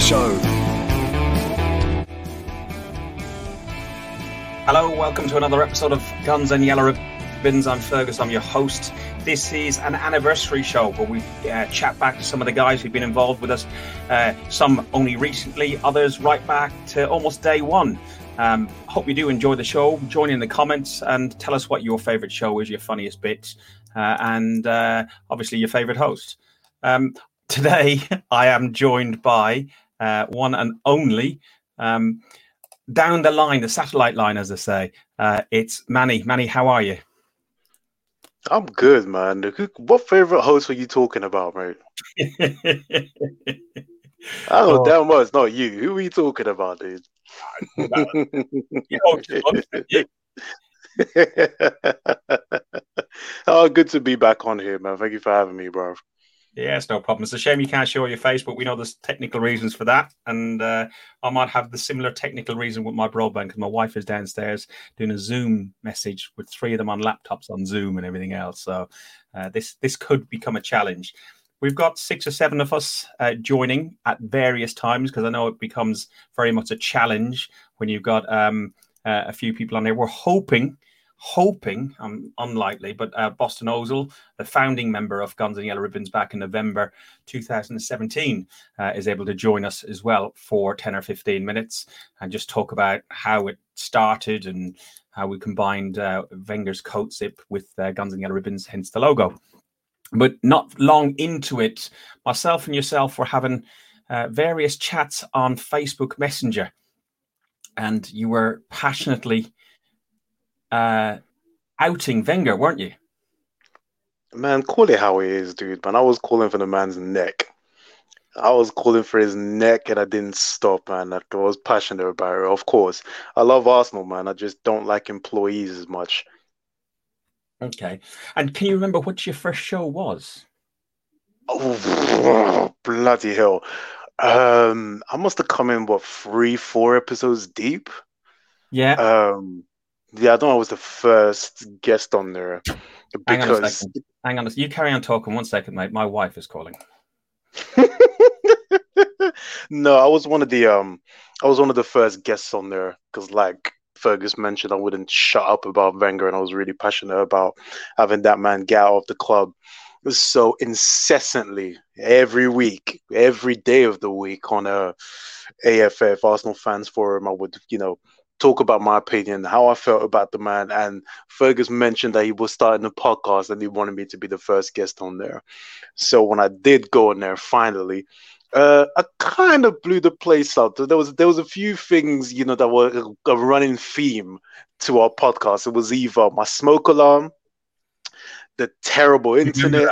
the show. Hello, welcome to another episode of Guns and Yellow Ribbons. I'm Fergus, I'm your host. This is an anniversary show where we uh, chat back to some of the guys who've been involved with us, uh, some only recently, others right back to almost day one. Um, hope you do enjoy the show. Join in the comments and tell us what your favourite show is, your funniest bits, uh, and uh, obviously your favourite host. Um, today, I am joined by uh, one and only. Um, down the line, the satellite line, as they say. Uh, it's Manny. Manny, how are you? I'm good, man. What favorite host were you talking about, mate? I know oh. damn well it's not you. Who are you talking about, dude? oh, good to be back on here, man. Thank you for having me, bro. Yeah, it's no problem. It's a shame you can't show your face, but we know there's technical reasons for that. And uh, I might have the similar technical reason with my broadband because my wife is downstairs doing a Zoom message with three of them on laptops on Zoom and everything else. So uh, this this could become a challenge. We've got six or seven of us uh, joining at various times because I know it becomes very much a challenge when you've got um, uh, a few people on there. We're hoping hoping, um, unlikely, but uh, Boston Ozil, the founding member of Guns and Yellow Ribbons back in November 2017, uh, is able to join us as well for 10 or 15 minutes and just talk about how it started and how we combined uh, Wenger's coat zip with uh, Guns and Yellow Ribbons, hence the logo. But not long into it, myself and yourself were having uh, various chats on Facebook Messenger, and you were passionately uh, outing Wenger, weren't you? Man, call it how it is, dude. Man, I was calling for the man's neck. I was calling for his neck and I didn't stop, man. I was passionate about it. Of course. I love Arsenal, man. I just don't like employees as much. Okay. And can you remember what your first show was? Oh, bloody hell. Um, I must have come in, what, three, four episodes deep? Yeah. Um, yeah, I don't know. I was the first guest on there because hang on a second. Hang on, you carry on talking. One second, mate. My wife is calling. no, I was one of the um, I was one of the first guests on there because, like Fergus mentioned, I wouldn't shut up about Wenger, and I was really passionate about having that man get out of the club. So incessantly, every week, every day of the week on a AFF Arsenal fans forum, I would, you know, talk about my opinion, how I felt about the man. And Fergus mentioned that he was starting a podcast and he wanted me to be the first guest on there. So when I did go in there finally, uh, I kind of blew the place out. There was there was a few things you know that were a running theme to our podcast. It was either my smoke alarm, the terrible internet,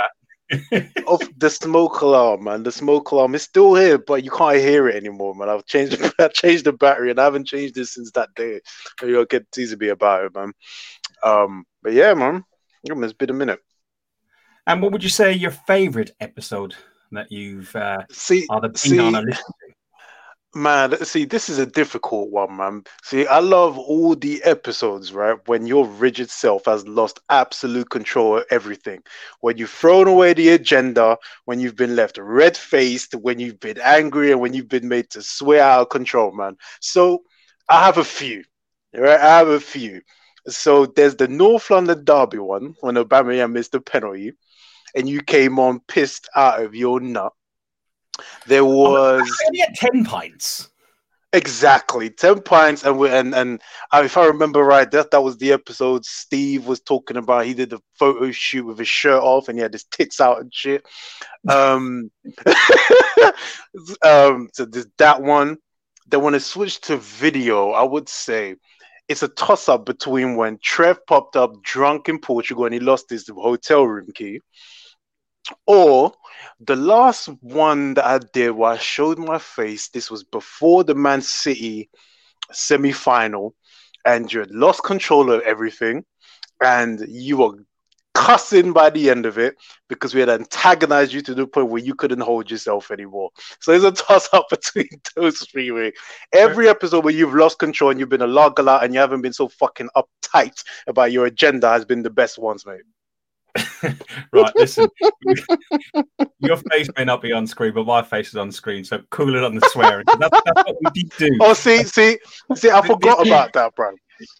of the smoke alarm, man. The smoke alarm is still here, but you can't hear it anymore, man. I've changed, I changed the battery, and I haven't changed it since that day. You'll get teased me about it, man. Um, but yeah, man, it's been a minute. And what would you say your favorite episode that you've uh, see, either been see, on or listened to? Man, see, this is a difficult one, man. See, I love all the episodes, right? When your rigid self has lost absolute control of everything. When you've thrown away the agenda, when you've been left red faced, when you've been angry, and when you've been made to swear out of control, man. So I have a few, right? I have a few. So there's the North London Derby one when Aubameyang missed the penalty, and you came on pissed out of your nut there was only at ten pints. Exactly, ten pints, and we, and and uh, if I remember right, that that was the episode Steve was talking about. He did a photo shoot with his shirt off, and he had his tits out and shit. Um, um, so there's that one. Then when it switched to video, I would say it's a toss up between when Trev popped up drunk in Portugal and he lost his hotel room key, or the last one that I did where I showed my face, this was before the Man City semi final, and you had lost control of everything, and you were cussing by the end of it because we had antagonized you to the point where you couldn't hold yourself anymore. So there's a toss up between those three. Way. Every episode where you've lost control and you've been a logger and you haven't been so fucking uptight about your agenda has been the best ones, mate. right, listen. your face may not be on screen, but my face is on screen, so cool it on the swearing. That's, that's what we did do. Oh, see, see, see, I forgot about that, bro.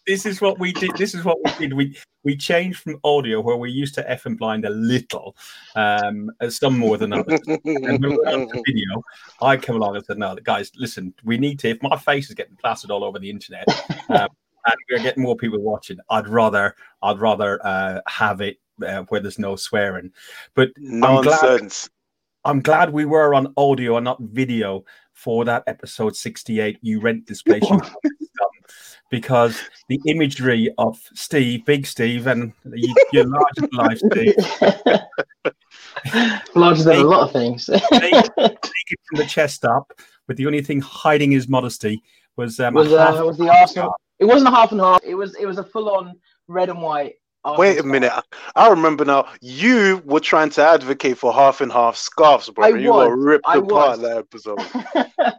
This is what we did. This is what we did. We we changed from audio where we used to F and blind a little, um, some more than others. and when we went on to video, I come along and said, "No, guys, listen, we need to. If my face is getting plastered all over the internet, um, and we're getting more people watching, I'd rather, I'd rather uh, have it uh, where there's no swearing. But nonsense. I'm glad, I'm glad we were on audio and not video for that episode 68. You rent this place. because the imagery of Steve, Big Steve, and you, you're larger than life, Steve. larger than a lot of things. naked, from the chest up, but the only thing hiding his modesty was um, was, uh, was the Arsenal. It wasn't a half and half. It was it was a full on red and white. Arsenal Wait a minute. I remember now. You were trying to advocate for half and half scarves, bro. I you was. were ripped I apart was. that episode.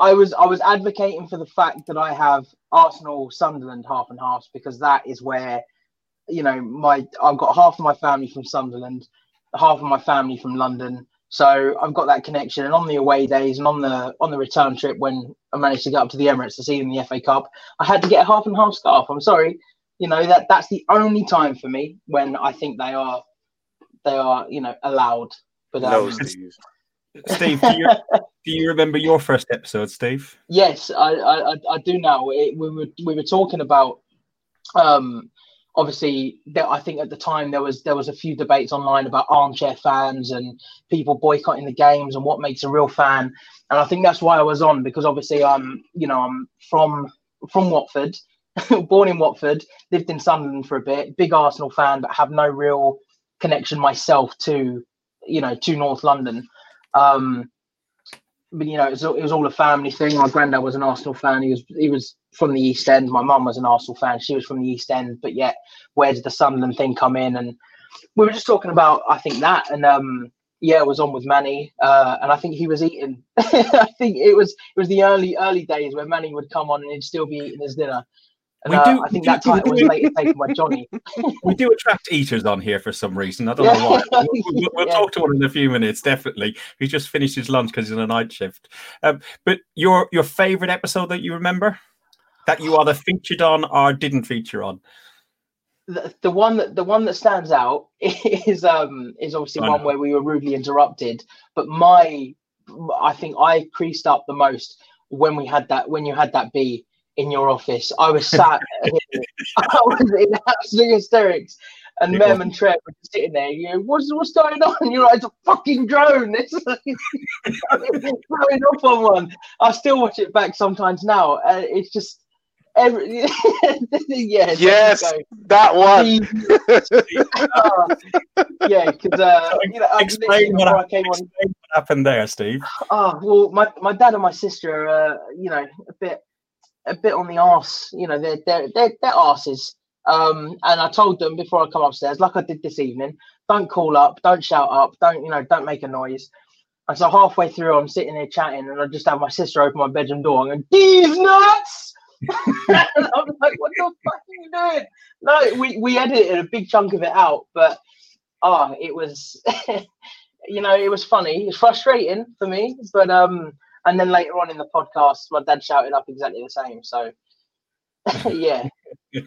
I was I was advocating for the fact that I have Arsenal Sunderland half and half because that is where you know my I've got half of my family from Sunderland, half of my family from London. So I've got that connection. And on the away days and on the on the return trip when I managed to get up to the Emirates to see them in the FA Cup, I had to get a half and half scarf. I'm sorry, you know that that's the only time for me when I think they are they are you know allowed. But um, no, Steve. Steve, do you, do you remember your first episode, Steve? Yes, I I, I do now. It, we were we were talking about um obviously there, I think at the time there was there was a few debates online about armchair fans and people boycotting the games and what makes a real fan. And I think that's why I was on because obviously I'm you know I'm from from Watford, born in Watford, lived in Sunderland for a bit, big Arsenal fan, but have no real connection myself to you know to North London. Um, but you know, it was, it was all a family thing. My granddad was an Arsenal fan. He was he was from the East End. My mum was an Arsenal fan. She was from the East End. But yet, where did the Sunderland thing come in? And we were just talking about I think that and um yeah, it was on with Manny, uh, and I think he was eating. I think it was it was the early early days where Manny would come on and he'd still be eating his dinner. And, uh, I think that title was later taken by Johnny. we do attract eaters on here for some reason. I don't know why. We'll, we'll, we'll yeah. talk to one in a few minutes, definitely. He just finished his lunch because he's on a night shift. Um, but your your favorite episode that you remember that you either featured on or didn't feature on? The, the one that the one that stands out is um is obviously one where we were rudely interrupted. But my I think I creased up the most when we had that when you had that B in your office. I was sat, I was in absolute hysterics. And Mem and Trev were sitting there, you know, what's, what's going on? And you're like, it's a fucking drone. It's going off on one. I still watch it back sometimes now. Uh, it's just, every yeah yes that one uh, yeah because uh, you know explain, what, I came explain on, what happened there steve oh well my, my dad and my sister are uh, you know a bit a bit on the arse. You know, they're they're they're, arses. Um, and I told them before I come upstairs, like I did this evening, don't call up, don't shout up, don't you know, don't make a noise. And so halfway through, I'm sitting there chatting, and I just have my sister open my bedroom door and go, "These nuts!" and I'm like, "What the fuck are you doing?" No, we we edited a big chunk of it out, but ah, oh, it was, you know, it was funny. It's frustrating for me, but um, and then later on in the podcast, my dad shouted up exactly the same. So, yeah.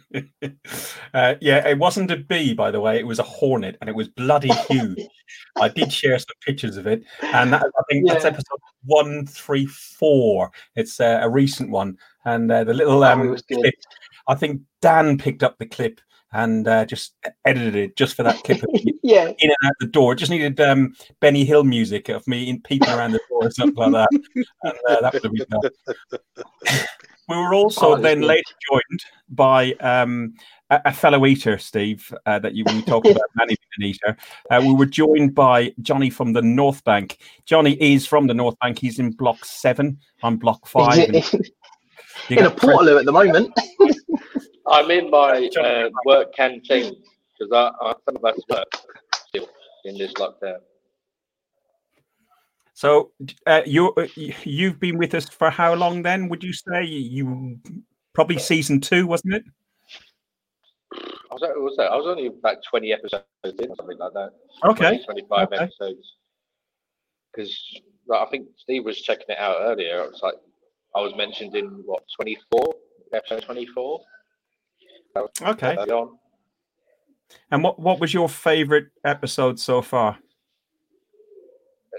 uh, yeah, it wasn't a bee, by the way. It was a hornet, and it was bloody huge. I did share some pictures of it, and that, I think yeah. that's episode one three four. It's uh, a recent one, and uh, the little oh, um, oh, clip. I think Dan picked up the clip and uh, just edited it just for that clip of yeah. in and out the door. It just needed um, Benny Hill music of me in peeping around the door or something like that. And uh, that would have been we were also oh, then later joined by um, a, a, fellow eater, Steve, uh, that you we talked about Manny being eater. Uh, we were joined by Johnny from the North Bank. Johnny is from the North Bank. He's in block seven. I'm block five. in a portal at the moment. I'm in my uh, work canteen because I, I some of us work still in this lockdown. So uh, you uh, you've been with us for how long? Then would you say you probably season two, wasn't it? was, what was that? I was only about 20 episodes in, or something like that. Okay. 20, 25 Okay. episodes. Because like, I think Steve was checking it out earlier. It's like I was mentioned in what 24 episode 24. Okay. on. And what what was your favorite episode so far?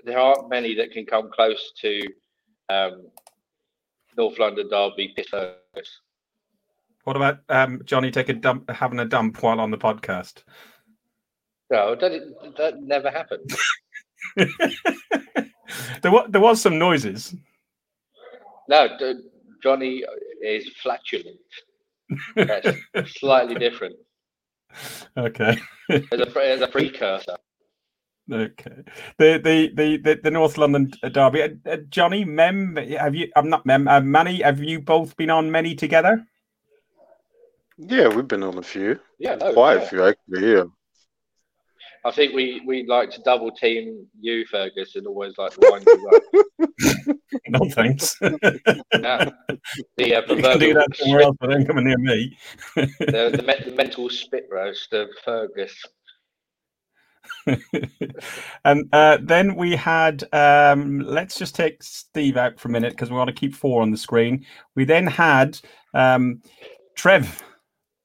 There aren't many that can come close to um, North London Derby Fergus. What about um, Johnny taking dump, having a dump while on the podcast? No, that, that never happened. there was there was some noises. No, Johnny is flatulent. That's slightly different. Okay. There's a, there's a precursor. Okay. The the the the, the North London derby. Uh, uh, Johnny, Mem, have you? I'm not Mem. Uh, Manny, have you both been on many together? Yeah, we've been on a few, Yeah, no, quite yeah. a few actually. Yeah. I think we we like to double team you, Fergus, and always like to wind you up. No thanks. you Yeah. The, uh, can do that somewhere else, but don't come near me. the, the, me- the mental spit roast of Fergus. and uh, then we had um, let's just take Steve out for a minute because we want to keep four on the screen. We then had um, Trev.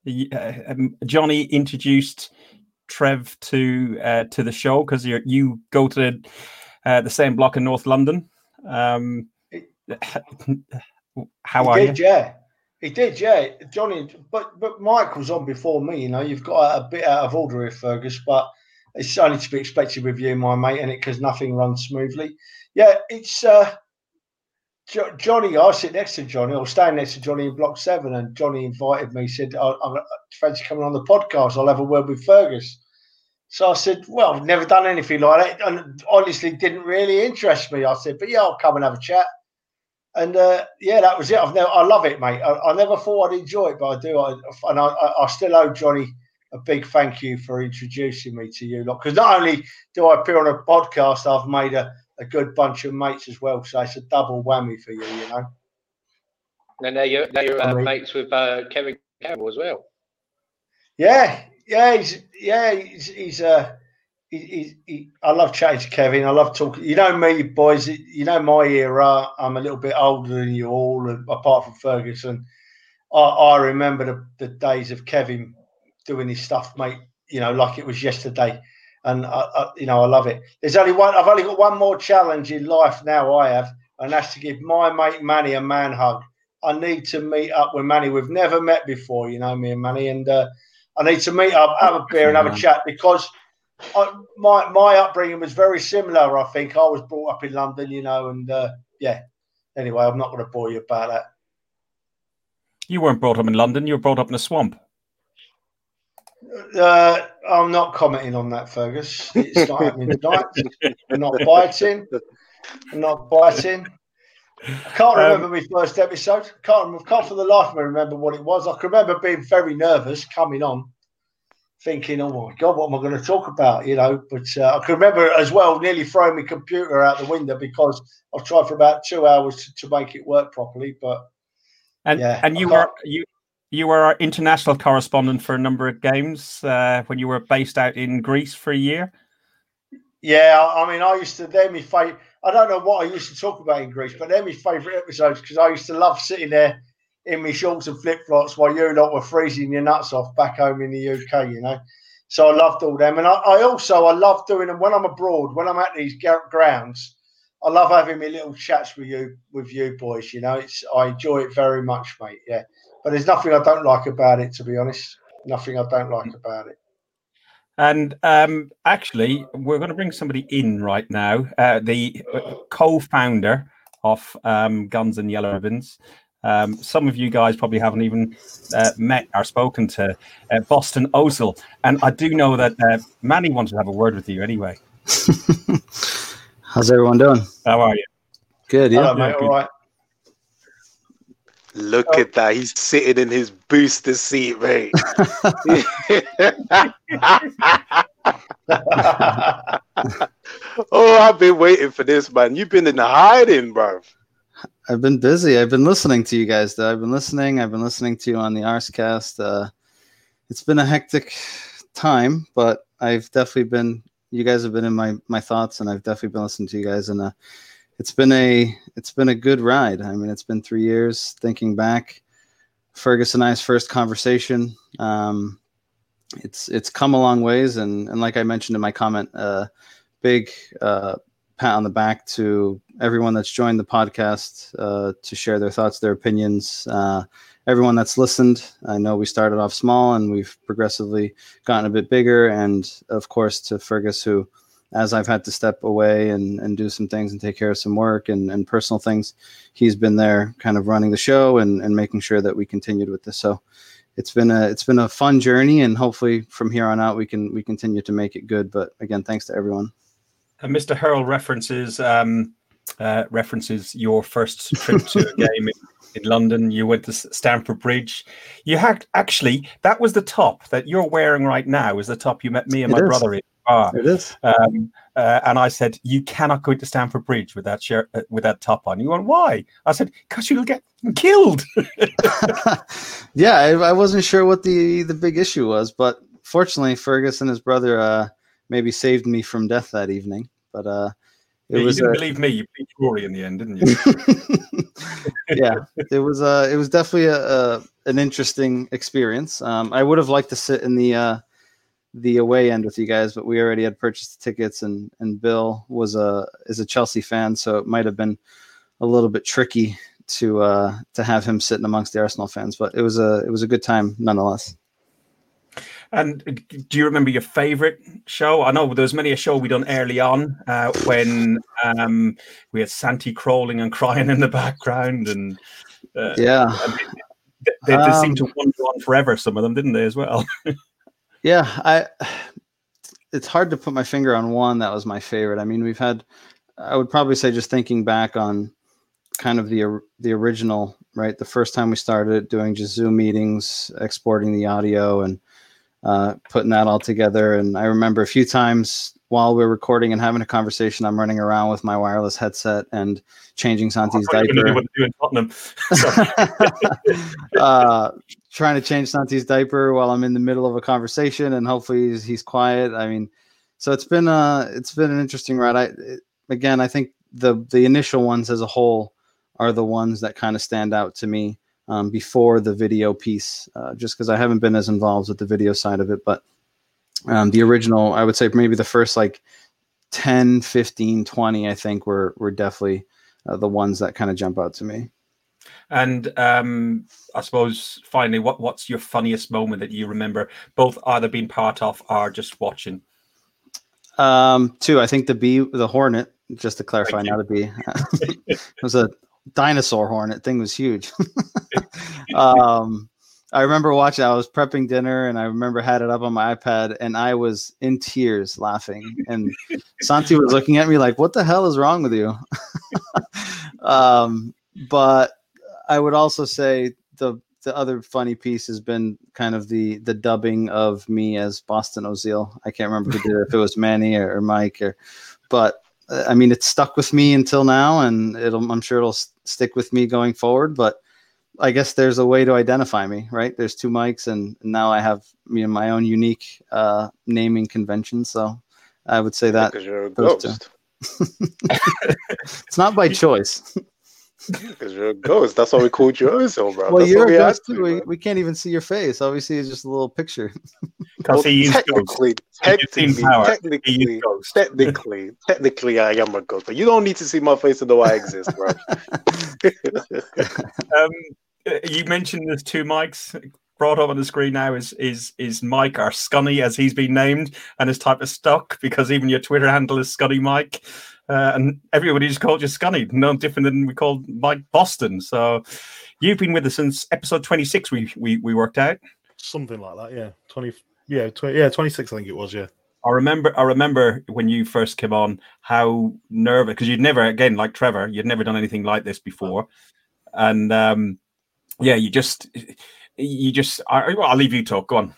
Uh, um, Johnny introduced Trev to uh, to the show because you you go to the, uh, the same block in North London. Um, how he are you? did, yeah. He did, yeah. Johnny, but but Mike was on before me. You know, you've got a, bit out of order here, Fergus, but it's only to be expected with you, my mate, and it because nothing runs smoothly. Yeah, it's uh, jo- Johnny. I sit next to Johnny, or stand next to Johnny in Block Seven, and Johnny invited me. Said, "I, I fancy coming on the podcast. I'll have a word with Fergus." So I said, "Well, I've never done anything like that, and honestly, didn't really interest me." I said, "But yeah, I'll come and have a chat." And uh, yeah, that was it. I've never, I love it, mate. I, I never thought I'd enjoy it, but I do. I, and I, I, still owe Johnny a big thank you for introducing me to you lot. Because not only do I appear on a podcast, I've made a, a good bunch of mates as well. So it's a double whammy for you, you know. And now you're, now you're uh, mates with uh, Kevin Campbell as well. Yeah, yeah, he's yeah, he's he's uh he, he, he, I love chatting to Kevin. I love talking. You know me, boys. You know my era. I'm a little bit older than you all, apart from Ferguson. I, I remember the, the days of Kevin doing his stuff, mate. You know, like it was yesterday, and I, I, you know I love it. There's only one. I've only got one more challenge in life now. I have, and that's to give my mate Manny a man hug. I need to meet up with Manny. We've never met before, you know me and Manny, and uh, I need to meet up, have a beer, and have a chat because I, my my upbringing was very similar. I think I was brought up in London, you know, and uh, yeah. Anyway, I'm not going to bore you about that. You weren't brought up in London. You were brought up in a swamp. Uh, I'm not commenting on that, Fergus. It's not happening tonight. I'm not biting. I'm not biting. I can't Um, remember my first episode. Can't remember, can't for the life of me remember what it was. I can remember being very nervous coming on, thinking, "Oh my god, what am I going to talk about?" You know. But uh, I can remember as well nearly throwing my computer out the window because I've tried for about two hours to, to make it work properly. But And Yeah, and you were you you were our international correspondent for a number of games uh, when you were based out in Greece for a year. Yeah, I mean, I used to. They're my favorite. I don't know what I used to talk about in Greece, but they're my favourite episodes because I used to love sitting there in my shorts and flip flops while you lot were freezing your nuts off back home in the UK. You know, so I loved all them, and I, I also I love doing them when I'm abroad, when I'm at these grounds. I love having my little chats with you, with you boys. You know, it's I enjoy it very much, mate. Yeah, but there's nothing I don't like about it, to be honest. Nothing I don't like about it. And um, actually, we're going to bring somebody in right now. Uh, the uh, co-founder of um, Guns and Yellow Ribbons. Um, some of you guys probably haven't even uh, met or spoken to uh, Boston Ozil, and I do know that uh, Manny wanted to have a word with you anyway. How's everyone doing? How are you? Good, yeah. Hello, mate. good. All right. Look Oh. at that. He's sitting in his booster seat, mate. oh, I've been waiting for this, man. You've been in hiding, bro. I've been busy. I've been listening to you guys, though. I've been listening. I've been listening to you on the Arsecast. Uh, it's been a hectic time, but I've definitely been. You guys have been in my my thoughts, and I've definitely been listening to you guys, and uh, it's been a it's been a good ride. I mean, it's been three years. Thinking back, Fergus and I's first conversation. Um, it's it's come a long ways, and and like I mentioned in my comment, uh, big uh, pat on the back to everyone that's joined the podcast uh, to share their thoughts, their opinions. Uh, everyone that's listened. I know we started off small and we've progressively gotten a bit bigger. And of course, to Fergus, who, as I've had to step away and, and do some things and take care of some work and, and personal things, he's been there kind of running the show and, and making sure that we continued with this. So it's been a it's been a fun journey and hopefully from here on out we can we continue to make it good. But again, thanks to everyone. And Mr. Hurl references um, uh, references your first trip to a game in, in London. You went to Stamford Bridge. You had actually that was the top that you're wearing right now. Is the top you met me and It my is. brother in? Ah, It is. um, uh, and I said, "You cannot go into Stamford Bridge with that shirt, uh, with that top on." You went, "Why?" I said, "Because you'll get killed." yeah, I, I wasn't sure what the the big issue was, but fortunately, Fergus and his brother uh, maybe saved me from death that evening. But uh, it you was didn't a- believe me. You beat Rory in the end, didn't you? yeah, it was uh, it was definitely a, a an interesting experience. Um, I would have liked to sit in the uh, the away end with you guys, but we already had purchased the tickets, and and Bill was a is a Chelsea fan, so it might have been a little bit tricky to uh, to have him sitting amongst the Arsenal fans. But it was a it was a good time nonetheless. And do you remember your favorite show? I know there was many a show we done early on uh, when um, we had Santi crawling and crying in the background, and uh, Yeah. they, they seemed to Um, wander on forever. Some of them, didn't they, as well? Yeah, I. It's hard to put my finger on one that was my favorite. I mean, we've had. I would probably say just thinking back on kind of the the original, right? The first time we started doing just Zoom meetings, exporting the audio, and uh, putting that all together. And I remember a few times while we're recording and having a conversation, I'm running around with my wireless headset and changing Santi's couldn't diaper do what to do in Tottenham. Uh, trying to change Santi's diaper while I'm in the middle of a conversation, and hopefully he's, he's quiet. I mean, so it's been uh it's been an interesting ride. I it, again, I think the the initial ones as a whole are the ones that kind of stand out to me um, before the video piece, uh, just because I haven't been as involved with the video side of it. But um, the original, I would say maybe the first like 10, 15, 20, I think were were definitely uh, the ones that kind of jump out to me. And um, I suppose finally, what what's your funniest moment that you remember, both either being part of or just watching? Um, two. I think the bee, the hornet. Just to clarify, not a bee. it was a dinosaur hornet. Thing was huge. um, I remember watching. I was prepping dinner, and I remember had it up on my iPad, and I was in tears laughing. And Santi was looking at me like, "What the hell is wrong with you?" um, but I would also say the the other funny piece has been kind of the the dubbing of me as Boston Ozil. I can't remember who did it, if it was Manny or, or Mike, or but uh, I mean it stuck with me until now, and it'll I'm sure it'll s- stick with me going forward. But I guess there's a way to identify me, right? There's two mics, and now I have you know my own unique uh, naming convention. So I would say that because you're a ghost. it's not by choice. Because you're a ghost. That's why we called you Ozil, bro. well, That's you're what a we ghost to, too. We, we can't even see your face. Obviously, it's just a little picture. Because Well, he used ghosts. technically, technically. He technically, used technically, technically, I am a ghost, but you don't need to see my face to know I exist, bro. Um, you mentioned there's two mics brought up on the screen now. Is is is Mike or Scunny as he's been named, and his type of stuck because even your Twitter handle is Scunny Mike, uh, and everybody just called you Scunny. No different than we called Mike Boston. So you've been with us since episode 26. We we we worked out. something like that. Yeah, twenty. Yeah, 20, yeah, twenty six. I think it was. Yeah, I remember I remember when you first came on how nervous because you'd never again like Trevor you'd never done anything like this before, and um, yeah, you just you just I, well, I'll leave you talk. Go on.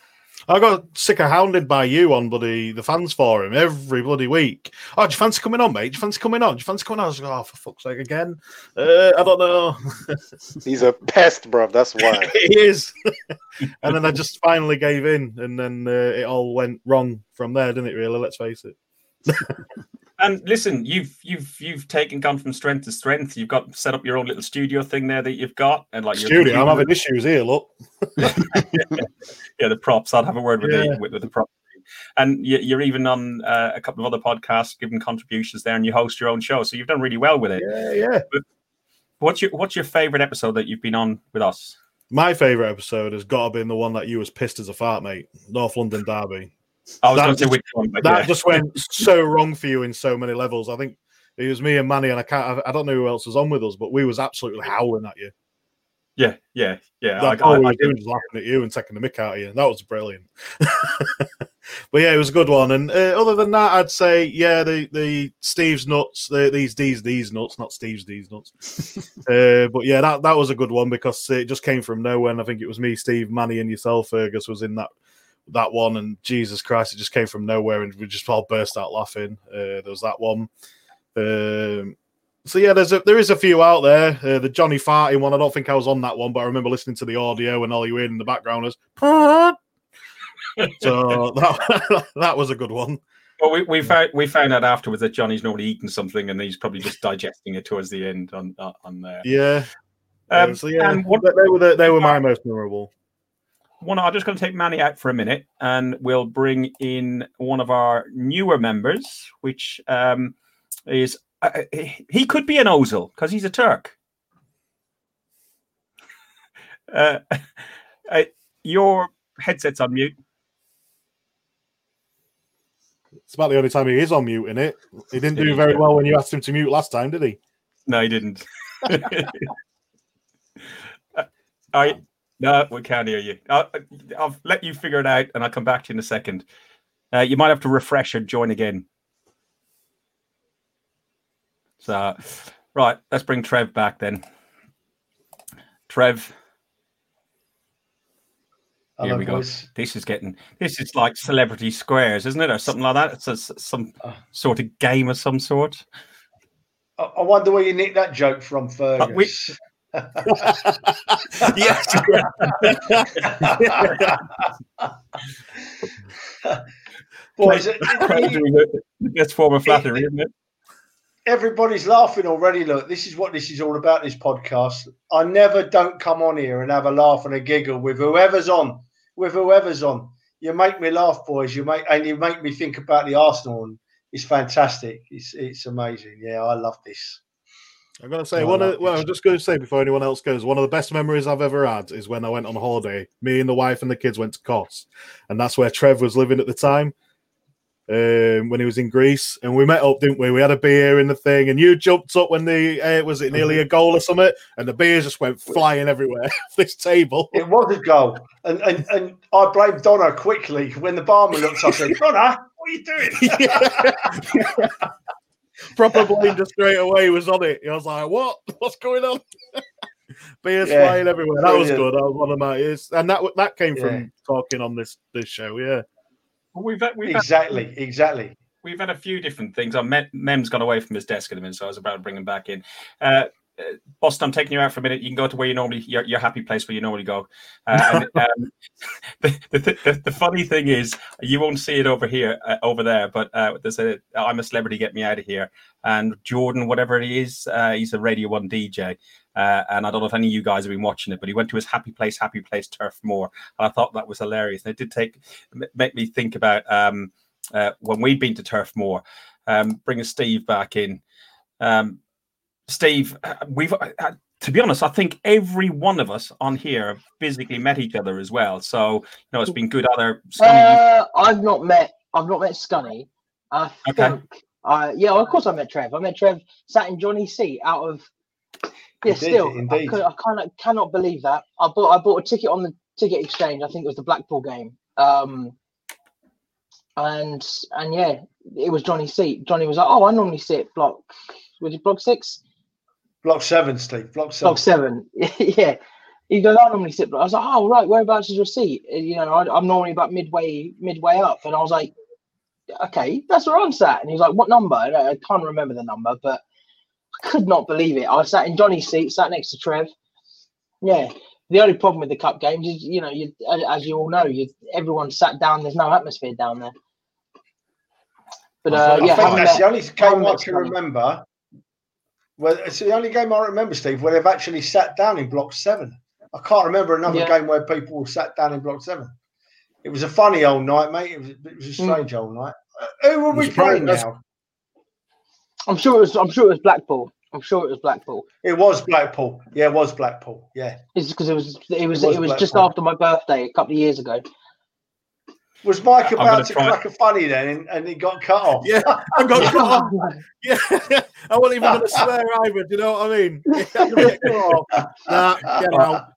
I got sick of hounded by you on bloody the fans forum every bloody week. Oh, do you fancy coming on, mate? Do you fancy coming on? Do you fancy coming on? I was like, oh, for fuck's sake, again. Uh, I don't know. He's a pest, bro. That's why. he is. and then I just finally gave in, and then uh, it all went wrong from there, didn't it? Really, let's face it. And listen, you've you've you've taken gone from strength to strength. You've got set up your own little studio thing there that you've got, and like Studio, I'm having issues here. Look, yeah, the props. I'll have a word with Yeah. the with, with the props. And you, you're even on uh, a couple of other podcasts, giving contributions there, and you host your own show. So you've done really well with it. yeah, yeah. What's your What's your favorite episode that you've been on with us? My favorite episode has got to be the one that you was pissed as a fart, mate. North London Derby. I was That going to say just- which one, that yeah. just went so wrong for you in so many levels. I think it was me and Manny, and I can't. I don't know who else was on with us, but we was absolutely howling at you. yeah, yeah, yeah. That's I, all I, I did. was laughing at you and taking the mick out of you. That was brilliant. but yeah, it was a good one. And uh, other than that, I'd say yeah, the the Steve's nuts, the, these these these nuts, not Steve's these nuts. uh, but yeah, that that was a good one because it just came from nowhere. And I think it was me, Steve, Manny, and yourself. Fergus was in that that one, and Jesus Christ, it just came from nowhere, and we just all burst out laughing. Uh, there was that one. Um, so yeah, there's a there is a few out there. Uh, the Johnny farting one, I don't think I was on that one, but I remember listening to the audio and all you heard in the background was. so that that was a good one. Well, we, we found we found out afterwards that Johnny's normally eating something, and he's probably just digesting it towards the end on on- there. Yeah. Um, Yeah, so yeah, what, they were the, they were my most memorable. One, I'm just going to take Manny out for a minute, and we'll bring in one of our newer members, which um, is uh, he could be an Ozil because he's a Turk. Uh, uh, your headset's on mute. It's about the only time he is on mute in it. He didn't do very well when you asked him to mute last time, did he? No, he didn't. I no, we can't hear you. I'll, I'll let you figure it out, and I'll come back to you in a second. Uh, you might have to refresh and join again. So, right, let's bring Trev back then. Trev, Hello, Here we go. this is getting this is like celebrity squares, isn't it, or something like that? It's a, some Uh. sort of game of some sort. I, wonder where you nicked that joke from, Uh, we- Fergus. Yes. Boys, the best form of flattery, isn't it? everybody's laughing already. Look, this is what this is all about. This podcast. I never don't come on here and have a laugh and a giggle with whoever's on. With whoever's on, you make me laugh, boys. You make and you make me think about the Arsenal. And it's fantastic. It's it's amazing. Yeah, I love this. I'm gonna say Oh, one of well. I'm just gonna say before anyone else goes, one of the best memories I've ever had is when I went on holiday. Me and the wife and the kids went to Kos, and that's where Trev was living at the time. Um, when he was in Greece, and we met up, didn't we? We had a beer in the thing, and you jumped up when the uh, was it nearly a goal or something, and the beers just went flying everywhere off this table. It was a goal, and and, and I blamed Donna quickly when the barman looked. up. I said, "Donna, what are you doing?" Proper blame just straight away was on it. I was like, "What? What's going on?" Beers Yeah. flying everywhere. That was good. That was one of my ears, and that that came Yeah. from talking on this this show. Yeah. We've had, we've had exactly, exactly. we've had a few different things. I'm Mem- Mem's gone away from his desk in a minute, so I was about to bring him back in. Uh, Boston, I'm taking you out for a minute. You can go to where you normally your, your happy place where you normally go. Uh, and, um, the, the, the, the funny thing is, you won't see it over here, uh, over there. But uh, there's a I'm a celebrity, get me out of here. And Jordan, whatever it is, uh, he's a Radio One DJ. Uh, and I don't know if any of you guys have been watching it, but he went to his happy place, happy place, Turf Moor, and I thought that was hilarious. And it did take make me think about um, uh, when we'd been to Turf Moor, um, bringing Steve back in. Um, Steve, uh, we've uh, uh, to be honest, I think every one of us on here have physically met each other as well. So you know, it's been good. Other Scunny, you- Uh, I've not met. I've not met Scunny. I Okay. Uh, yeah, of course I met Trev. I met Trev sat in Johnny's seat out of. Yeah, Indeed, still, I, indeed. could, I cannot cannot believe that. I bought I bought a ticket on the ticket exchange. I think it was the Blackpool game. Um, and and yeah, it was Johnny's seat. Johnny was like, "Oh, I normally sit block. Was it block six? Block seven, Steve. Block seven. Block seven. yeah. He goes, I normally sit. I was like, oh right, whereabouts is your seat? You know, I, I'm normally about midway midway up, and I was like, okay, that's where I'm sat. And he was like, what number? And I, I can't remember the number, but I could not believe it. I sat in Johnny's seat, sat next to Trev. Yeah. The only problem with the cup games is, you know, you as you all know, you everyone sat down. There's no atmosphere down there. But uh, I yeah, think that's met- the only game I can remember. Well, it's the only game I remember, Steve, where they've actually sat down in block seven. I can't remember another Yeah. game where people sat down in block seven. It was a funny old night, mate. It was, it was a Mm. strange old night. Uh, who were we playing now? I'm sure it was. I'm sure it was Blackpool. I'm sure it was Blackpool. It was Blackpool. Yeah, it was Blackpool. Yeah. It's because it was. It was. It was It was just after my birthday a couple of years ago. Was Mike I'm about to try- crack a funny then and, and he got cut off? Yeah, I got cut off. Yeah, I wasn't even going to swear either. Do you know what I mean? nah, get out.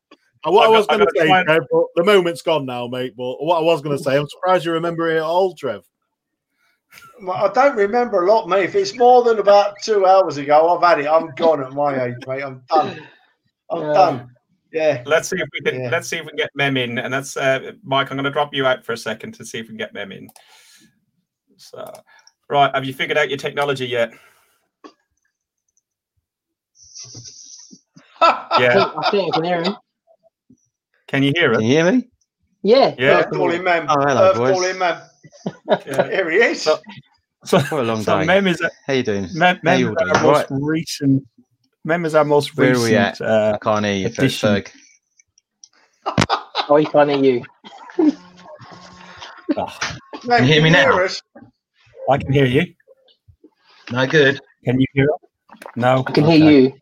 What I I've was going to say, mine. Trev, but the moment's gone now, mate. But what I was going to say, I'm surprised you remember it all, Trev. Well, I don't remember a lot, mate. If it's more than about two hours ago, I've had it. I'm gone at my age, mate. I'm done. I'm Yeah. done. Yeah. Let's see if we can. Yeah. Let's see if we can get Mem in, and that's uh, Mike. I'm going to drop you out for a second to see if we can get Mem in. So, right, have you figured out your technology yet? Yeah. I think I can hear him. Can you hear Can you hear me? Yeah. Yeah. Earth calling Mem. Oh, hello, Earth boys. calling man. Yeah. Here he is. So- So, What a long so day. Mem is How you doing? Mem, How you is all our doing? most recent. Mem is our most Where are recent. we at? Uh, I can't hear you, addition. Ferg. Oh, he can't hear you. oh, Can you hear me now? I can hear you. No good. Can you hear it? No. I can hear you.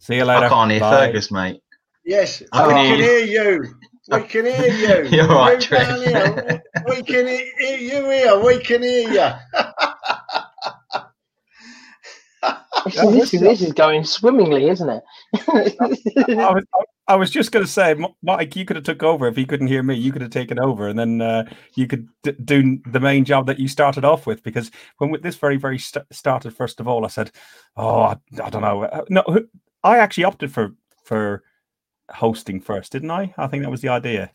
See you later. I can't hear Bye. Fergus, mate. Yes. I can can hear hear you. We can hear you. You're right, You down here, We can hear you here. We can hear you. This is, this is, this is going swimmingly, isn't it? I was, I was just going to say, Mike, you could have took over if he couldn't hear me. You could have taken over, and then uh, you could d- do the main job that you started off with. Because when this very, very st- started, first of all, I said, "Oh, I, I don't know." Uh, No, I actually opted for for hosting first, didn't I? I think that was the idea.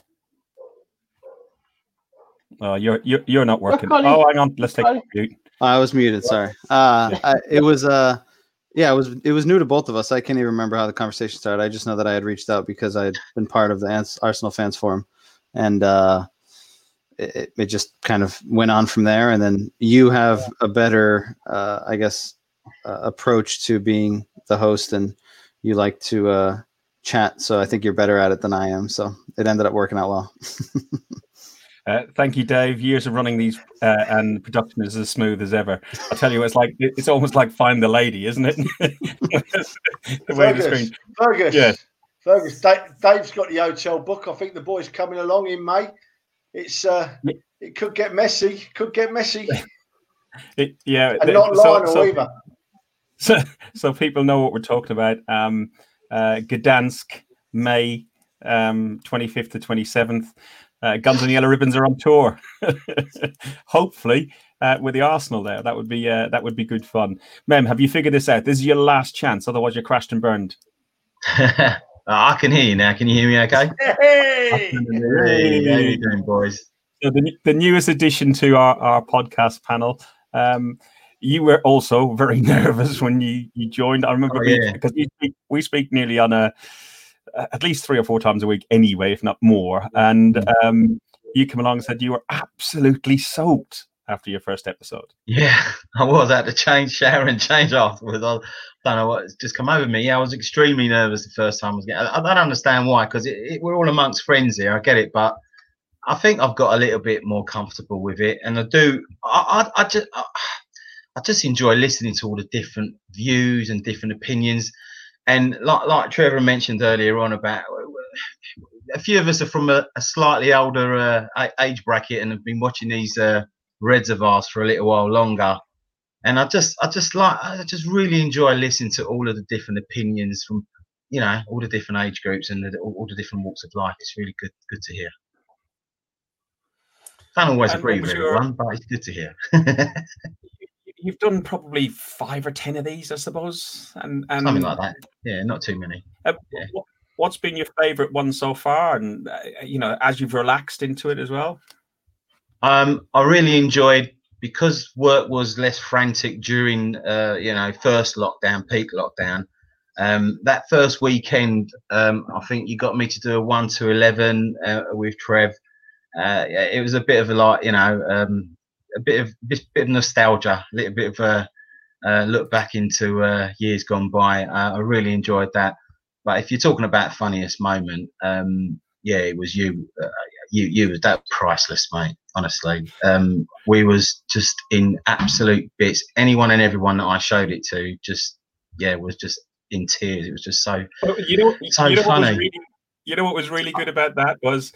Oh, you're you're, you're not working. Oh, hang on. Let's take mute. I was muted. Sorry. Uh, I, it was uh, yeah, it was it was new to both of us. I can't even remember how the conversation started. I just know that I had reached out because I had been part of the Arsenal fans forum, and uh, it, it just kind of went on from there. And then you have a better, uh, I guess, uh, approach to being the host, and you like to uh, chat. So I think you're better at it than I am. So it ended up working out well. Uh, thank you, Dave. Years of running these, uh, and production is as smooth as ever. I tell you, it's like it's almost like find the lady, isn't it? the way the Fergus. screen. Fergus. Yeah. Fergus. Dave, Dave's got the hotel book. I think the boys coming along in May. It's uh, it could get messy. Could get messy, It, yeah, and the- not so- Lionel so- either. so, so people know what we're talking about. Um, uh, Gdansk, May um, 25th to 27th. Uh, Guns and Yellow Ribbons are on tour. Hopefully, uh, with the Arsenal there, that would be uh, that would be good fun. Mem, have you figured this out? This is your last chance. Otherwise, you're crashed and burned. I can hear you now. Can you hear me okay? Hey! Hey, how you doing, boys? So the, the newest addition to our, our podcast panel. Um, you were also very nervous when you, you joined. I remember Oh, we- yeah. because we speak, we speak nearly on a at least three or four times a week anyway, if not more. And um, you come along and said you were absolutely soaked after your first episode. Yeah, I was. I had to change, shower, and change afterwards. I don't know what's just come over me. Yeah, I was extremely nervous the first time I was getting. I, I don't understand why, because we're all amongst friends here. I get it, but I think I've got a little bit more comfortable with it, and I do. I, I, I just, I, I just enjoy listening to all the different views and different opinions, and like like Trevor mentioned earlier on about. A few of us are from a, a slightly older uh, age bracket and have been watching these uh, Reds of ours for a little while longer. And I just, I just like, I just really enjoy listening to all of the different opinions from, you know, all the different age groups and the, all, all the different walks of life. It's really good, good to hear. Can't always And agree with your- everyone, but it's good to hear. You've done probably five or ten of these, I suppose. And, and Something like that. Yeah, not too many. Uh, Yeah. what, what's been your favourite one so far? And uh, you know, as you've relaxed into it as well. Um, I really enjoyed because work was less frantic during, uh, you know, first lockdown, peak lockdown. Um, that first weekend, um, I think you got me to do a one to eleven uh, with Trev. Uh, it was a bit of a like, you know, um, a bit of bit, bit of nostalgia, a little bit of a uh, look back into uh, years gone by. I really enjoyed that. But if you're talking about funniest moment, um, yeah, it was you. Uh, you, you was that priceless, mate. Honestly, um, we was just in absolute bits. Anyone and everyone that I showed it to, just yeah, was just in tears. It was just so you know, so you know funny. What was really, you know what was really good about that was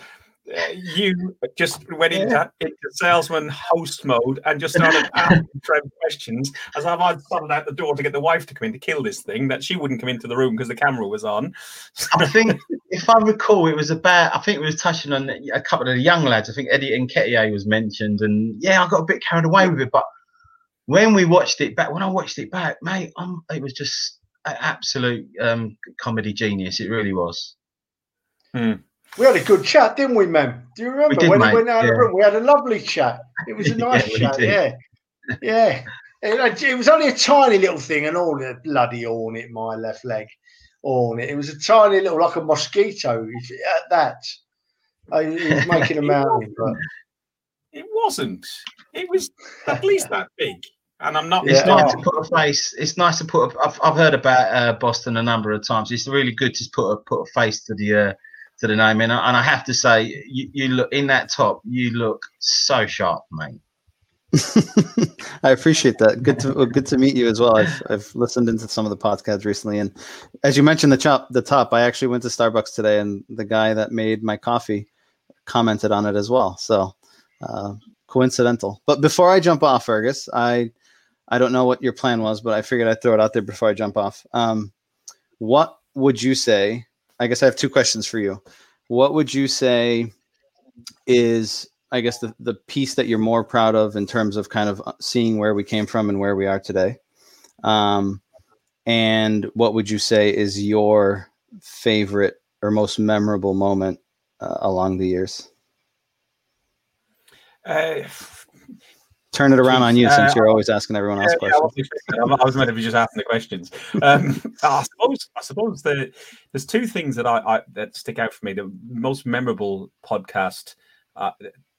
you just went into, into salesman host mode and just started asking Trev questions as I've I'd started out the door to get the wife to come in to kill this thing that she wouldn't come into the room because the camera was on. I think, if I recall, it was about. I think it was touching on a couple of the young lads. I think Eddie and Nketiah was mentioned, and yeah, I got a bit carried away with it. But when we watched it back, when I watched it back, mate, um, it was just an absolute um, comedy genius. It really was. Hmm. We had a good chat, didn't we, Mem? Do you remember did, when mate, we went out of yeah. the room? We had a lovely chat. It was a nice we chat, yeah. Yeah. It, it was only a tiny little thing, and all the bloody hornet, my left leg hornet. It was a tiny little, like a mosquito. At that, I, he was making a mountain, but It wasn't. It was at least that big. And I'm not. It's Yeah. nice to put a face. It's nice to put. A, I've, I've heard about uh, Boston a number of times. It's really good to put a put a face to the uh, to the name. And, I- and I have to say, you, you look in that top. You look so sharp, mate. I appreciate that. Good to good to meet you as well. I've I've listened into some of the podcasts recently, and as you mentioned the top the top, I actually went to Starbucks today, and the guy that made my coffee commented on it as well. So uh, coincidental. But before I jump off, Fergus, I I don't know what your plan was, but I figured I'd throw it out there before I jump off. Um, what would you say? I guess I have two questions for you. What would you say is I guess the, the piece that you're more proud of in terms of kind of uh, seeing where we came from and where we are today. Um, and what would you say is your favorite or most memorable moment uh, along the years? Uh, Turn it around on you since Uh, you're always asking everyone else Yeah, yeah, questions. that. I was meant to be just asking the questions. Um, I suppose I suppose the, there's two things that I, I that stick out for me. The most memorable podcast. Uh,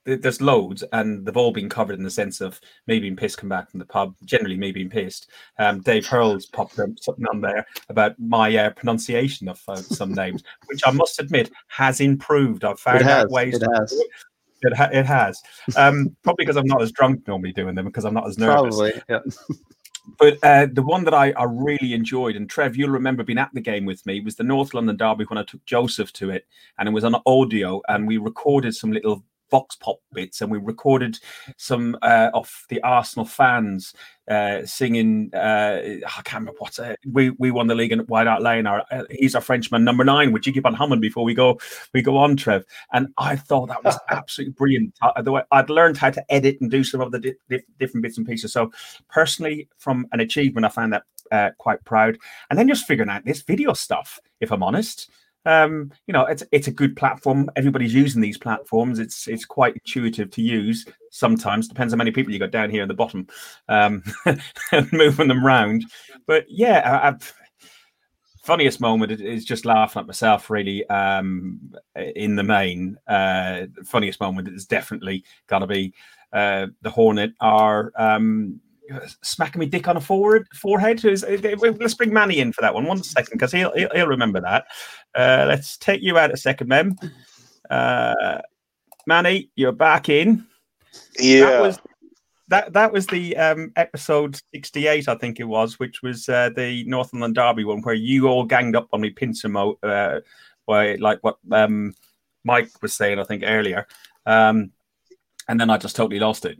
there's loads, and they've all been covered in the sense of me being pissed, come back from the pub. Generally, me being pissed. Um, Dave Hurl's popped up something on there about my uh, pronunciation of uh, some names, which I must admit has improved. I've found out ways. It to has. It. It, ha- it has. Um, probably because I'm not as drunk normally doing them because I'm not as nervous. Probably. Yeah. But uh, the one that I, I really enjoyed, and Trev, you'll remember being at the game with me, was the North London Derby when I took Joseph to it, and it was on audio, and we recorded some little vox pop bits, and we recorded some uh, of the Arsenal fans uh, singing. Uh, I can't remember what's it. We we won the league at White Hart Lane. Our, uh, he's our Frenchman number nine. Would you keep on humming before we go we go on, Trev? And I thought that was absolutely brilliant. I, the way I'd learned how to edit and do some of the di- di- different bits and pieces. So personally, from an achievement, I found that uh, quite proud. And then just figuring out this video stuff, if I'm honest. Um, you know, it's it's a good platform. Everybody's using these platforms. It's it's quite intuitive to use. Sometimes depends on how many people you got down here in the bottom, um, moving them round. But yeah, I, I've, funniest moment is- is just laughing at myself. Really, um, in the main, uh, funniest moment is definitely got to be uh, the Hornet are um, smacking me dick on a forward forehead. Uh, Let's bring Manny in for that one. One second, because he'll, he'll he'll remember that. Uh, let's take you out a second, Mem. Uh, Manny, you're back in. Yeah. That was that that was the um, episode 68, I think it was, which was uh, the North London Derby one where you all ganged up on me pincer mo uh, by like what um, Mike was saying, I think earlier. Um, and then I just totally lost it.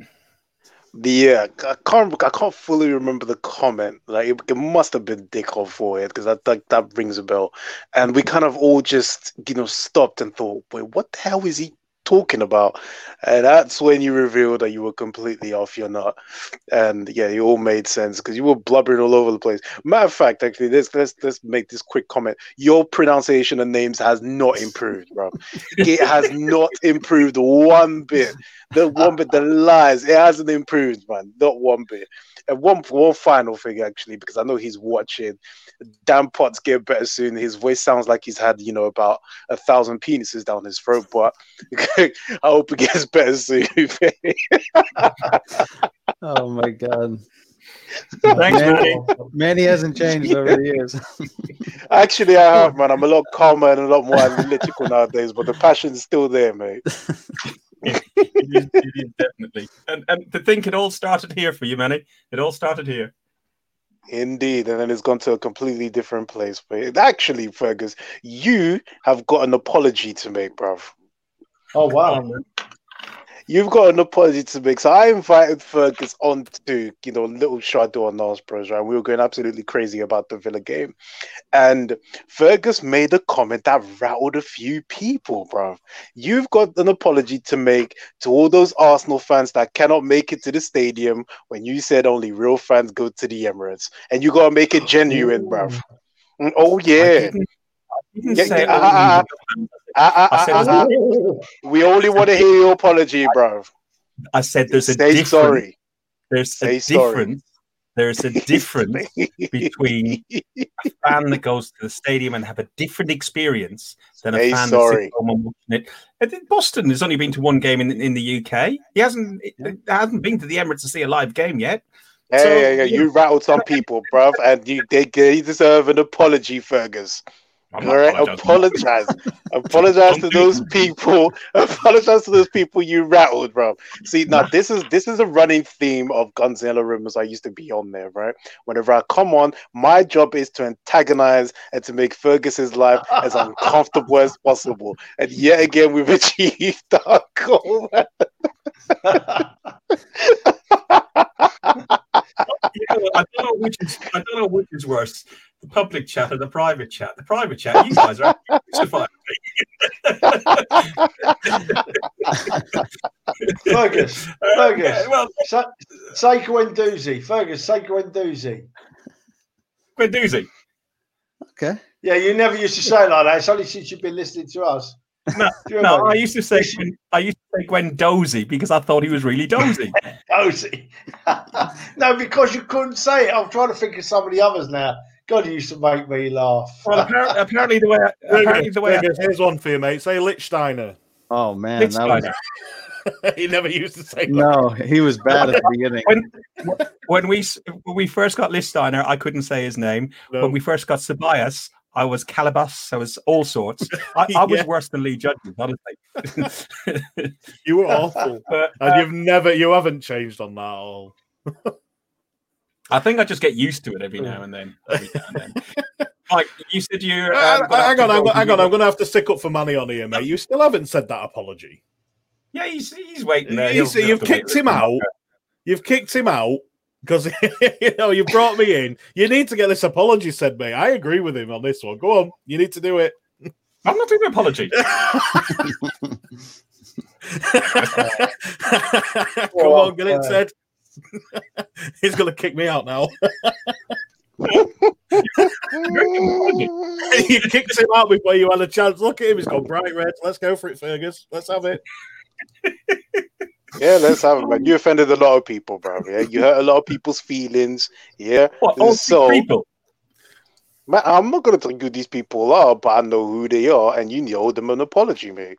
The yeah, I can't. I can't fully remember the comment. Like it, it must have been Dick or Forehead because that, that that rings a bell. And we kind of all just you know stopped and thought, wait, what the hell is he talking about. And that's when you revealed that you were completely off your nut. And yeah, it all made sense because you were blubbering all over the place. Matter of fact, actually, let's let's let's make this quick comment. Your pronunciation of names has not improved, bro. it has not improved one bit. The ah. one bit, the lies, it hasn't improved, man. Not one bit. And one one final thing, actually, because I know he's watching. Dan Potts get better soon. His voice sounds like he's had, you know, about a thousand penises down his throat. But I hope it gets better soon. Oh my god. Thanks, Manny, Manny. Manny hasn't changed over the years. Actually, I have, man. I'm a lot calmer and a lot more analytical nowadays, but the passion's still there, mate. It is, it is definitely. And, and to think it all started here for you, Manny. It all started here. Indeed, and then it's gone to a completely different place. But it- actually, Fergus, you have got an apology to make, bruv. Oh wow! You've got an apology to make. So I invited Fergus on to, you know, little shadow on Nas Bros, right? We were going absolutely crazy about the Villa game. And Fergus made a comment that rattled a few people, bro. You've got an apology to make to all those Arsenal fans that cannot make it to the stadium when you said only real fans go to the Emirates. And you gotta make it genuine, bro. Oh yeah. I Yeah, yeah, only the- I said it's. We only want to hear your apology, bro. I said there's a Say difference. sorry. There's Say a sorry. difference. There's a difference between a fan that goes to the stadium and have a different experience than a fan sorry. that sits home and watching it. I think Boston has only been to one game in, in the UK. He hasn't he hasn't been to the Emirates to see a live game yet. Hey, So, yeah, yeah, you rattled some people, bruv, and you they, they deserve an apology, Fergus. I'm All right, apologize, apologize to those people. Apologize to those people you rattled, bro. See, now this is this is a running theme of Gunzilla rumors. I used to be on there, right? Whenever I come on, my job is to antagonize and to make Fergus's life as uncomfortable as possible. And yet again, we've achieved our goal. I don't know which is I don't know which is worse, the public chat or the private chat. The private chat, you guys are crucified. Fergus, Uh, Fergus. yeah, well, Sa- Say Guendouzi. Fergus, Seiko Enduzi. Guendouzi. Okay. Yeah, you never used to say it like that. It's only since you've been listening to us. No, no. I used to say I used to say Gwen Dozy because I thought he was really dozy. Dozy. no, because you couldn't say it. I'm trying to think of some of the others now. God, you used to make me laugh. Well, apparently, apparently the way I, apparently the way I, here's one for you, mate. Say Lichtsteiner. Oh man, that was, he never used to say that. no, he was bad at the beginning. when when we when we first got Listeiner, I couldn't say his name. No. When we first got Sabias, I was Calabas. I was all sorts. I, I was Yeah. worse than Lee Judges, honestly. You were awful. but And uh, you've never, you haven't changed on that at all. I think I just get used to it every now and then. Every now and then. Mike, you said you. Um, Uh, hang on, hang on, hang on. I'm going to have to stick up for money on here, mate. You still haven't said that apology. Yeah, he's he's waiting there. He's, he'll, you've have to kicked him out. longer. You've kicked him out because you know you brought me in. You need to get this apology said, mate. I agree with him on this one. Go on, you need to do it. I'm not doing an apology. Come on, get it said. He's going to kick me out now. you kicked him out before you had a chance. Look at him. He's gone bright red. Let's go for it, Fergus. Let's have it. Yeah, let's have it, man. You offended a lot of people, bro. Yeah, you hurt a lot of people's feelings. Yeah, What, So- people? man, I'm not gonna tell you who these people are, but I know who they are, and you owe them an apology, mate.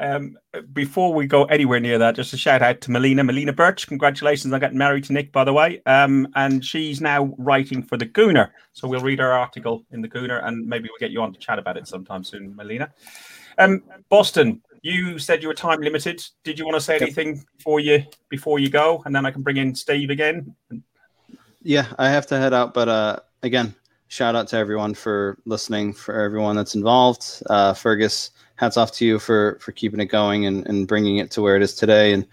Um, before we go anywhere near that, just a shout out to Melina, Melina Birch. Congratulations on getting married to Nick, by the way. Um, and she's now writing for the Gooner. So we'll read her article in the Gooner and maybe we'll get you on to chat about it sometime soon, Melina. Um, Boston, you said you were time limited. Did you want to say anything before you before you go? And then I can bring in Steve again. Yeah, I have to head out, but uh, again, shout out to everyone for listening, for everyone that's involved. Uh, Fergus, hats off to you for for keeping it going and, and bringing it to where it is today. And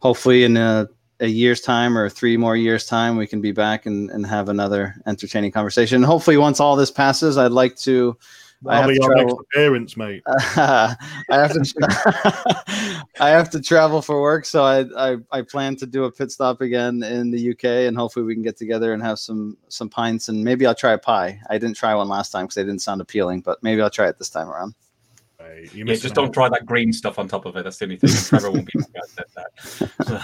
hopefully, in a, a year's time or three more years' time, we can be back and, and have another entertaining conversation. And hopefully, once all this passes, I'd like to That'll have be to your next appearance, mate. I have to I have to travel for work, so I, I I plan to do a pit stop again in the UK, and hopefully we can get together and have some some pints, and maybe I'll try a pie. I didn't try one last time because they didn't sound appealing, but maybe I'll try it this time around. Mate, you Yeah, just don't out. try that green stuff on top of it. That's the only thing. Trevor won't be happy I said that. So,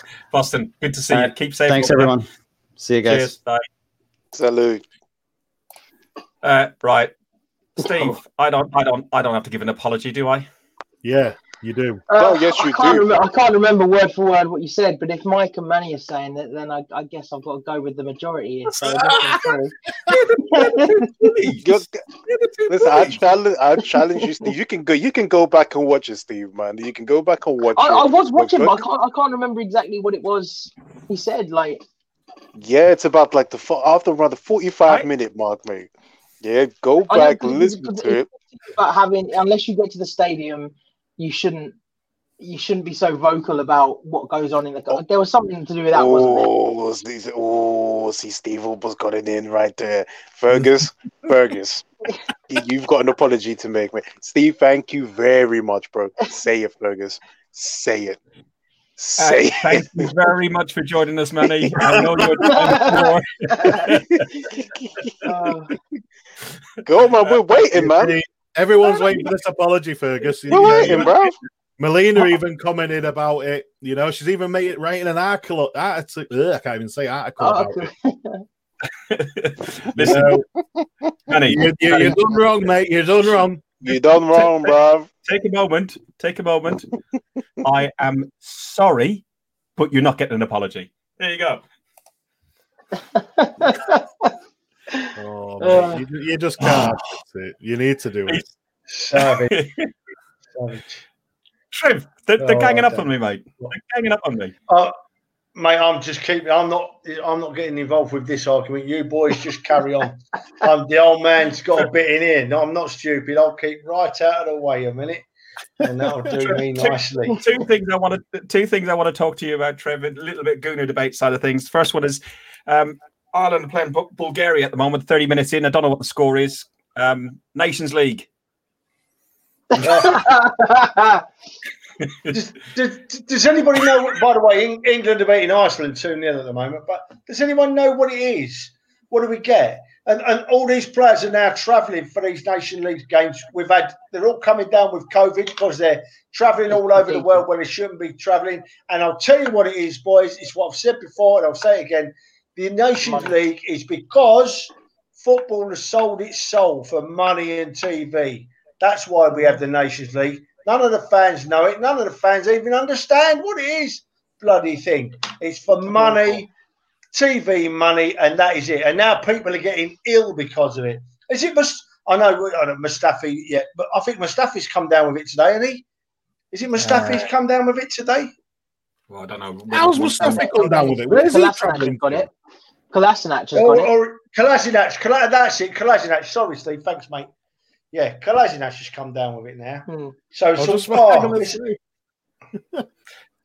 Boston, good to see All you. Keep safe. Thanks, up there. everyone. See you guys. Cheers. Bye. Salute. Uh, right, Steve. I don't. I don't. I don't have to give an apology, do I? Yeah, you do. Oh, yes, I you can't do. Remember, I can't remember word for word what you said, but if Mike and Manny are saying it, then I, I guess I've got to go with the majority. here. So I guess I'm Listen, I challenge, I challenge you, Steve. You can go. You can go back and watch it, Steve. Man, you can go back and watch I, it. I was watching, But but I can't, I can't remember exactly what it was he said. Like, Yeah, it's about like the after around the forty-five I- minute mark, mate. Yeah, go back, but listen to it. about having unless you get to the stadium, you shouldn't you shouldn't be so vocal about what goes on in the. There was something to do with that, wasn't there? Oh, Steve, oh, see, Steve almost got it in right there. Fergus, Fergus, you- you've got an apology to make, mate. Steve, thank you very much, bro. Say it, Fergus. Say it. Uh, Say thank you very much for joining us, Manny. I know you're doing it. Uh, Go, man. We're waiting, man. See, Everyone's waiting for this apology, Fergus. You We're know, waiting, bro. Melina even commented about it. You know, she's even made it writing an article. article ugh, I can't even say article oh, about okay. it. You Listen, know, you, you, you're done wrong, mate. You're done wrong. You done wrong, bro. take a moment. Take a moment. I am sorry, but you're not getting an apology. There you go. Oh, Uh. you, you just can't. fix it. You need to do it. Savage. Savage. Trev, they're, they're Oh, ganging up on me, mate. They're ganging up on me. Uh, mate, I'm just keeping. I'm not. I'm not getting involved with this argument. You boys just carry on. um, the old man's got a bit in here. No, I'm not stupid. I'll keep right out of the way a minute, and that'll do me nicely. Two things I want to two things I want to talk to you about, Trev. A little bit Gooner debate side of things. First one is um, Ireland are playing Bu- Bulgaria at the moment. Thirty minutes in. I don't know what the score is. Um, Nations League. does, does, does anybody know? By the way, England are beating Iceland two 0 at the moment. But does anyone know what it is? What do we get? And and all these players are now travelling for these Nation League games. We've had they're all coming down with COVID because they're travelling all over the world where they shouldn't be travelling. And I'll tell you what it is, boys. It's what I've said before, and I'll say it again. The Nations Money. League is because football has sold its soul for money and TV. That's why we have the Nations League. None of the fans know it. None of the fans even understand what it is. Bloody thing. It's for money, TV money, and that is it. And now people are getting ill because of it. Is it Mus- I know, I don't know Mustafi yet, but I think Mustafi's come down with it today, hasn't he? Is it Mustafi's Uh, come down with it today? Well, I don't know. How's What- Mustafi come down with it? Where's he travelling? got it. Kolasinac has Or, got it. or Kolasinac, Kola- that's it. Kolasinac. Sorry, Steve. Thanks, mate. Yeah, Kolasinac has come down with it now. Hmm. So, I'll so just hang on a it's- second.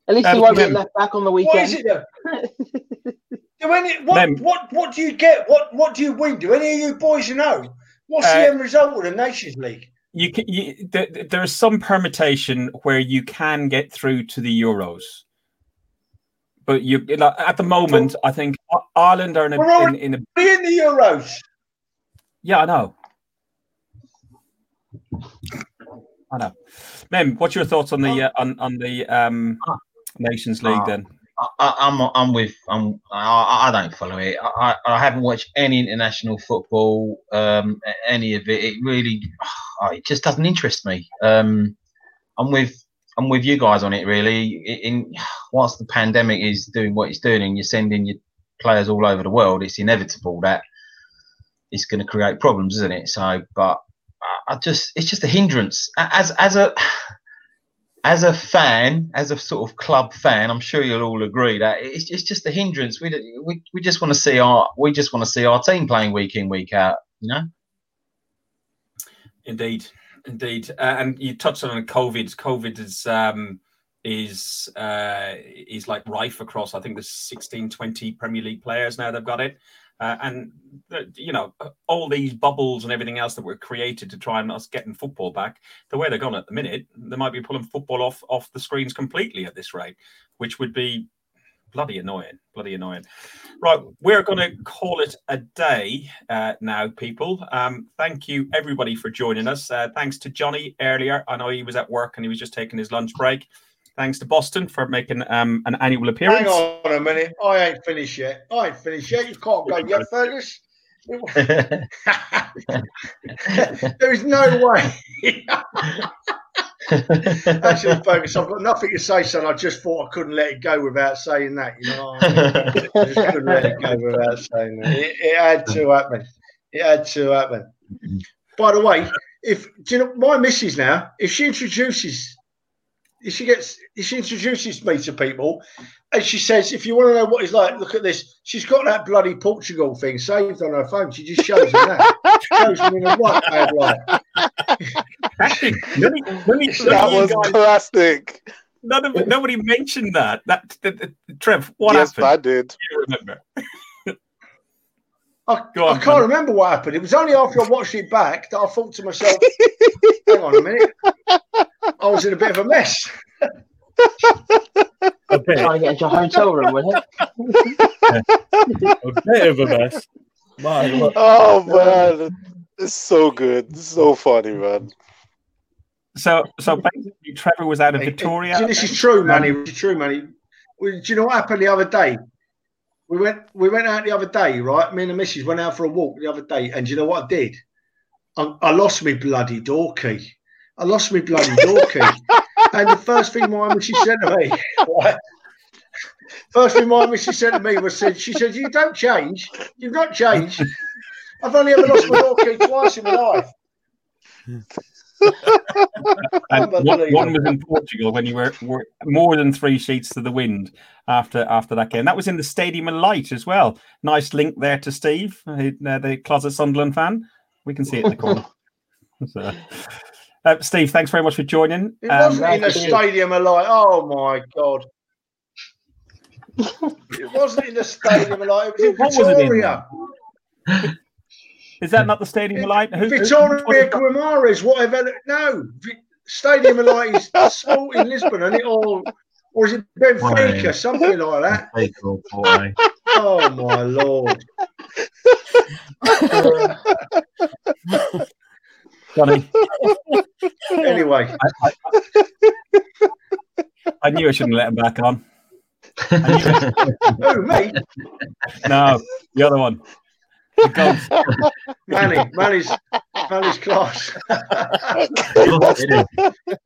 At least he Um, won't get Mem- left back on the what weekend. is it though? Do any what, Mem- what what do you get? What what do you win? Do any of you boys know? What's Uh, the end result of the Nations League? you can you, th- there is some permutation where you can get through to the euros but you you at the moment i think I- ireland are in a, We're in, in a in the Euros. yeah i know i know mem what's your thoughts on the uh, on, on the um nations league Uh, then I, I, I'm I'm with I'm I, I don't follow it. I, I I haven't watched any international football, um, any of it. It really, it just doesn't interest me. Um, I'm with I'm with you guys on it really. In, in once the pandemic is doing what it's doing, and you're sending your players all over the world, it's inevitable that it's going to create problems, isn't it? So, but I, just it's just a hindrance as as a as a fan, as a sort of club fan, I'm sure you'll all agree that it's, it's just a hindrance. We, we we just want to see our we just want to see our team playing week in week out. You know, Indeed, indeed, uh, and you touched on COVID. COVID is um, is uh, is like rife across. I think there's 16, 20 Premier League players now. They've got it. Uh, and uh, you know all these bubbles and everything else that were created to try and us getting football back. The way they're gone at the minute, they might be pulling football off off the screens completely at this rate, which would be bloody annoying. Bloody annoying. Right, we're going to call it a day uh, now, people. Um, thank you everybody for joining us. Uh, thanks to Johnny earlier. I know he was at work and he was just taking his lunch break. Thanks to Boston for making um, an annual appearance. Hang on a minute. I ain't finished yet. I ain't finished yet. You can't go yet, Fergus. there is no way. Actually, Fergus, I've got nothing to say, son. I just thought I couldn't let it go without saying that. You know, I just couldn't let it go without saying that. It, it had to happen. It had to happen. By the way, if do you know my missus now, if she introduces, she gets, if she introduces me to people, and she says, if you want to know what he's like, look at this. She's got that bloody Portugal thing saved on her phone. She just shows me that. shows me the right bad life. Actually, let me, let me, That was guys- classic. none of, nobody mentioned that. That, that, that- Trev, what yes, happened? I did. Do you remember? I, on, I can't man. remember what happened. It was only after I watched it back that I thought to myself, hang on a minute. I was in a bit of a mess. A bit, Trying to get into a hotel room, wasn't it? a bit of a mess. My Oh man, it's so good. It's so funny, man. So, so basically, Trevor was out of Victoria. See, This is true, Manny. Um, this is true, Manny. Do you know what happened the other day? We went we went out the other day, right? Me and the missus went out for a walk the other day, and do you know what I did? I, I lost me bloody door key. I lost my bloody door key. and the first thing my missus said to me, right, first thing my missus said to me was, said, she said, "You don't change. You've not changed. I've only ever lost my door key twice in my life." And one, one was in Portugal when you were, were more than three sheets to the wind after after that game. That was in the Stadium of Light as well. Nice link there to Steve, uh, the closet Sunderland fan. We can see it in the corner. So, uh, Steve, thanks very much for joining. It Um, wasn't in the stadium of light. Oh my god! it wasn't in the stadium of light. It was in What was it in Victoria. is that not the Stadium of Light? Who- who- Victoria Guimarães, whatever. No, Stadium of Light is Sporting Lisbon, and it all, or is it Benfica, Right. something like that? Very cool, boy. Oh my lord! Johnny, Anyway, I knew I shouldn't let him back on. I knew who me? No, the other one. The ghost. Manny, Manny's, Manny's class.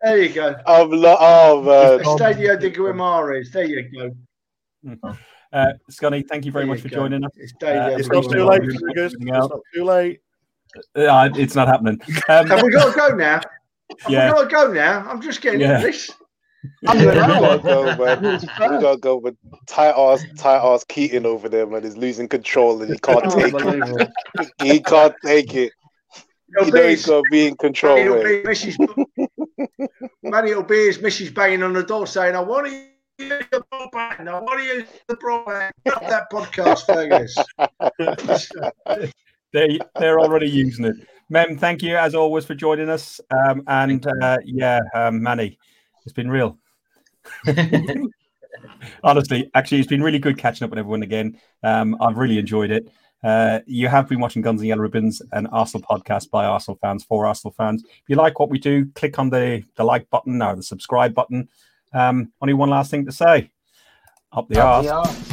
There you go. I'm lo- oh man. Stadio de Guimarães. There you go. Uh, Scotty, thank you very There much you for go. joining us. It's Uh, It's it's not not too too late, late. It's not too late. Uh, it's not happening. Um, Have we got to go now? Have Yeah. we got to go now? I'm just getting Yeah. this. I'm We hour. gotta go, man. It's We fast. gotta go, but tight ass, tight ass Keaton over there, man, is losing control and he can't take it. He can't take it. It'll You know he's his- gonna be in control. Manny, it'll man. be Mrs. Manny, it'll be his Mrs. banging on the door saying, I want to use the broadband. I want to use the broadband. Get off that podcast, Fergus. They they're already using it. Mem, thank you as always for joining us. Um, and uh, yeah, um, Manny, it's been real. Honestly, actually, it's been really good catching up with everyone again. Um, I've really enjoyed it. Uh, you have been watching Guns and Yellow Ribbons, an Arsenal podcast by Arsenal fans for Arsenal fans. If you like what we do, click on the, the like button or the subscribe button. Um, only one last thing to say. Up the arse. Yeah.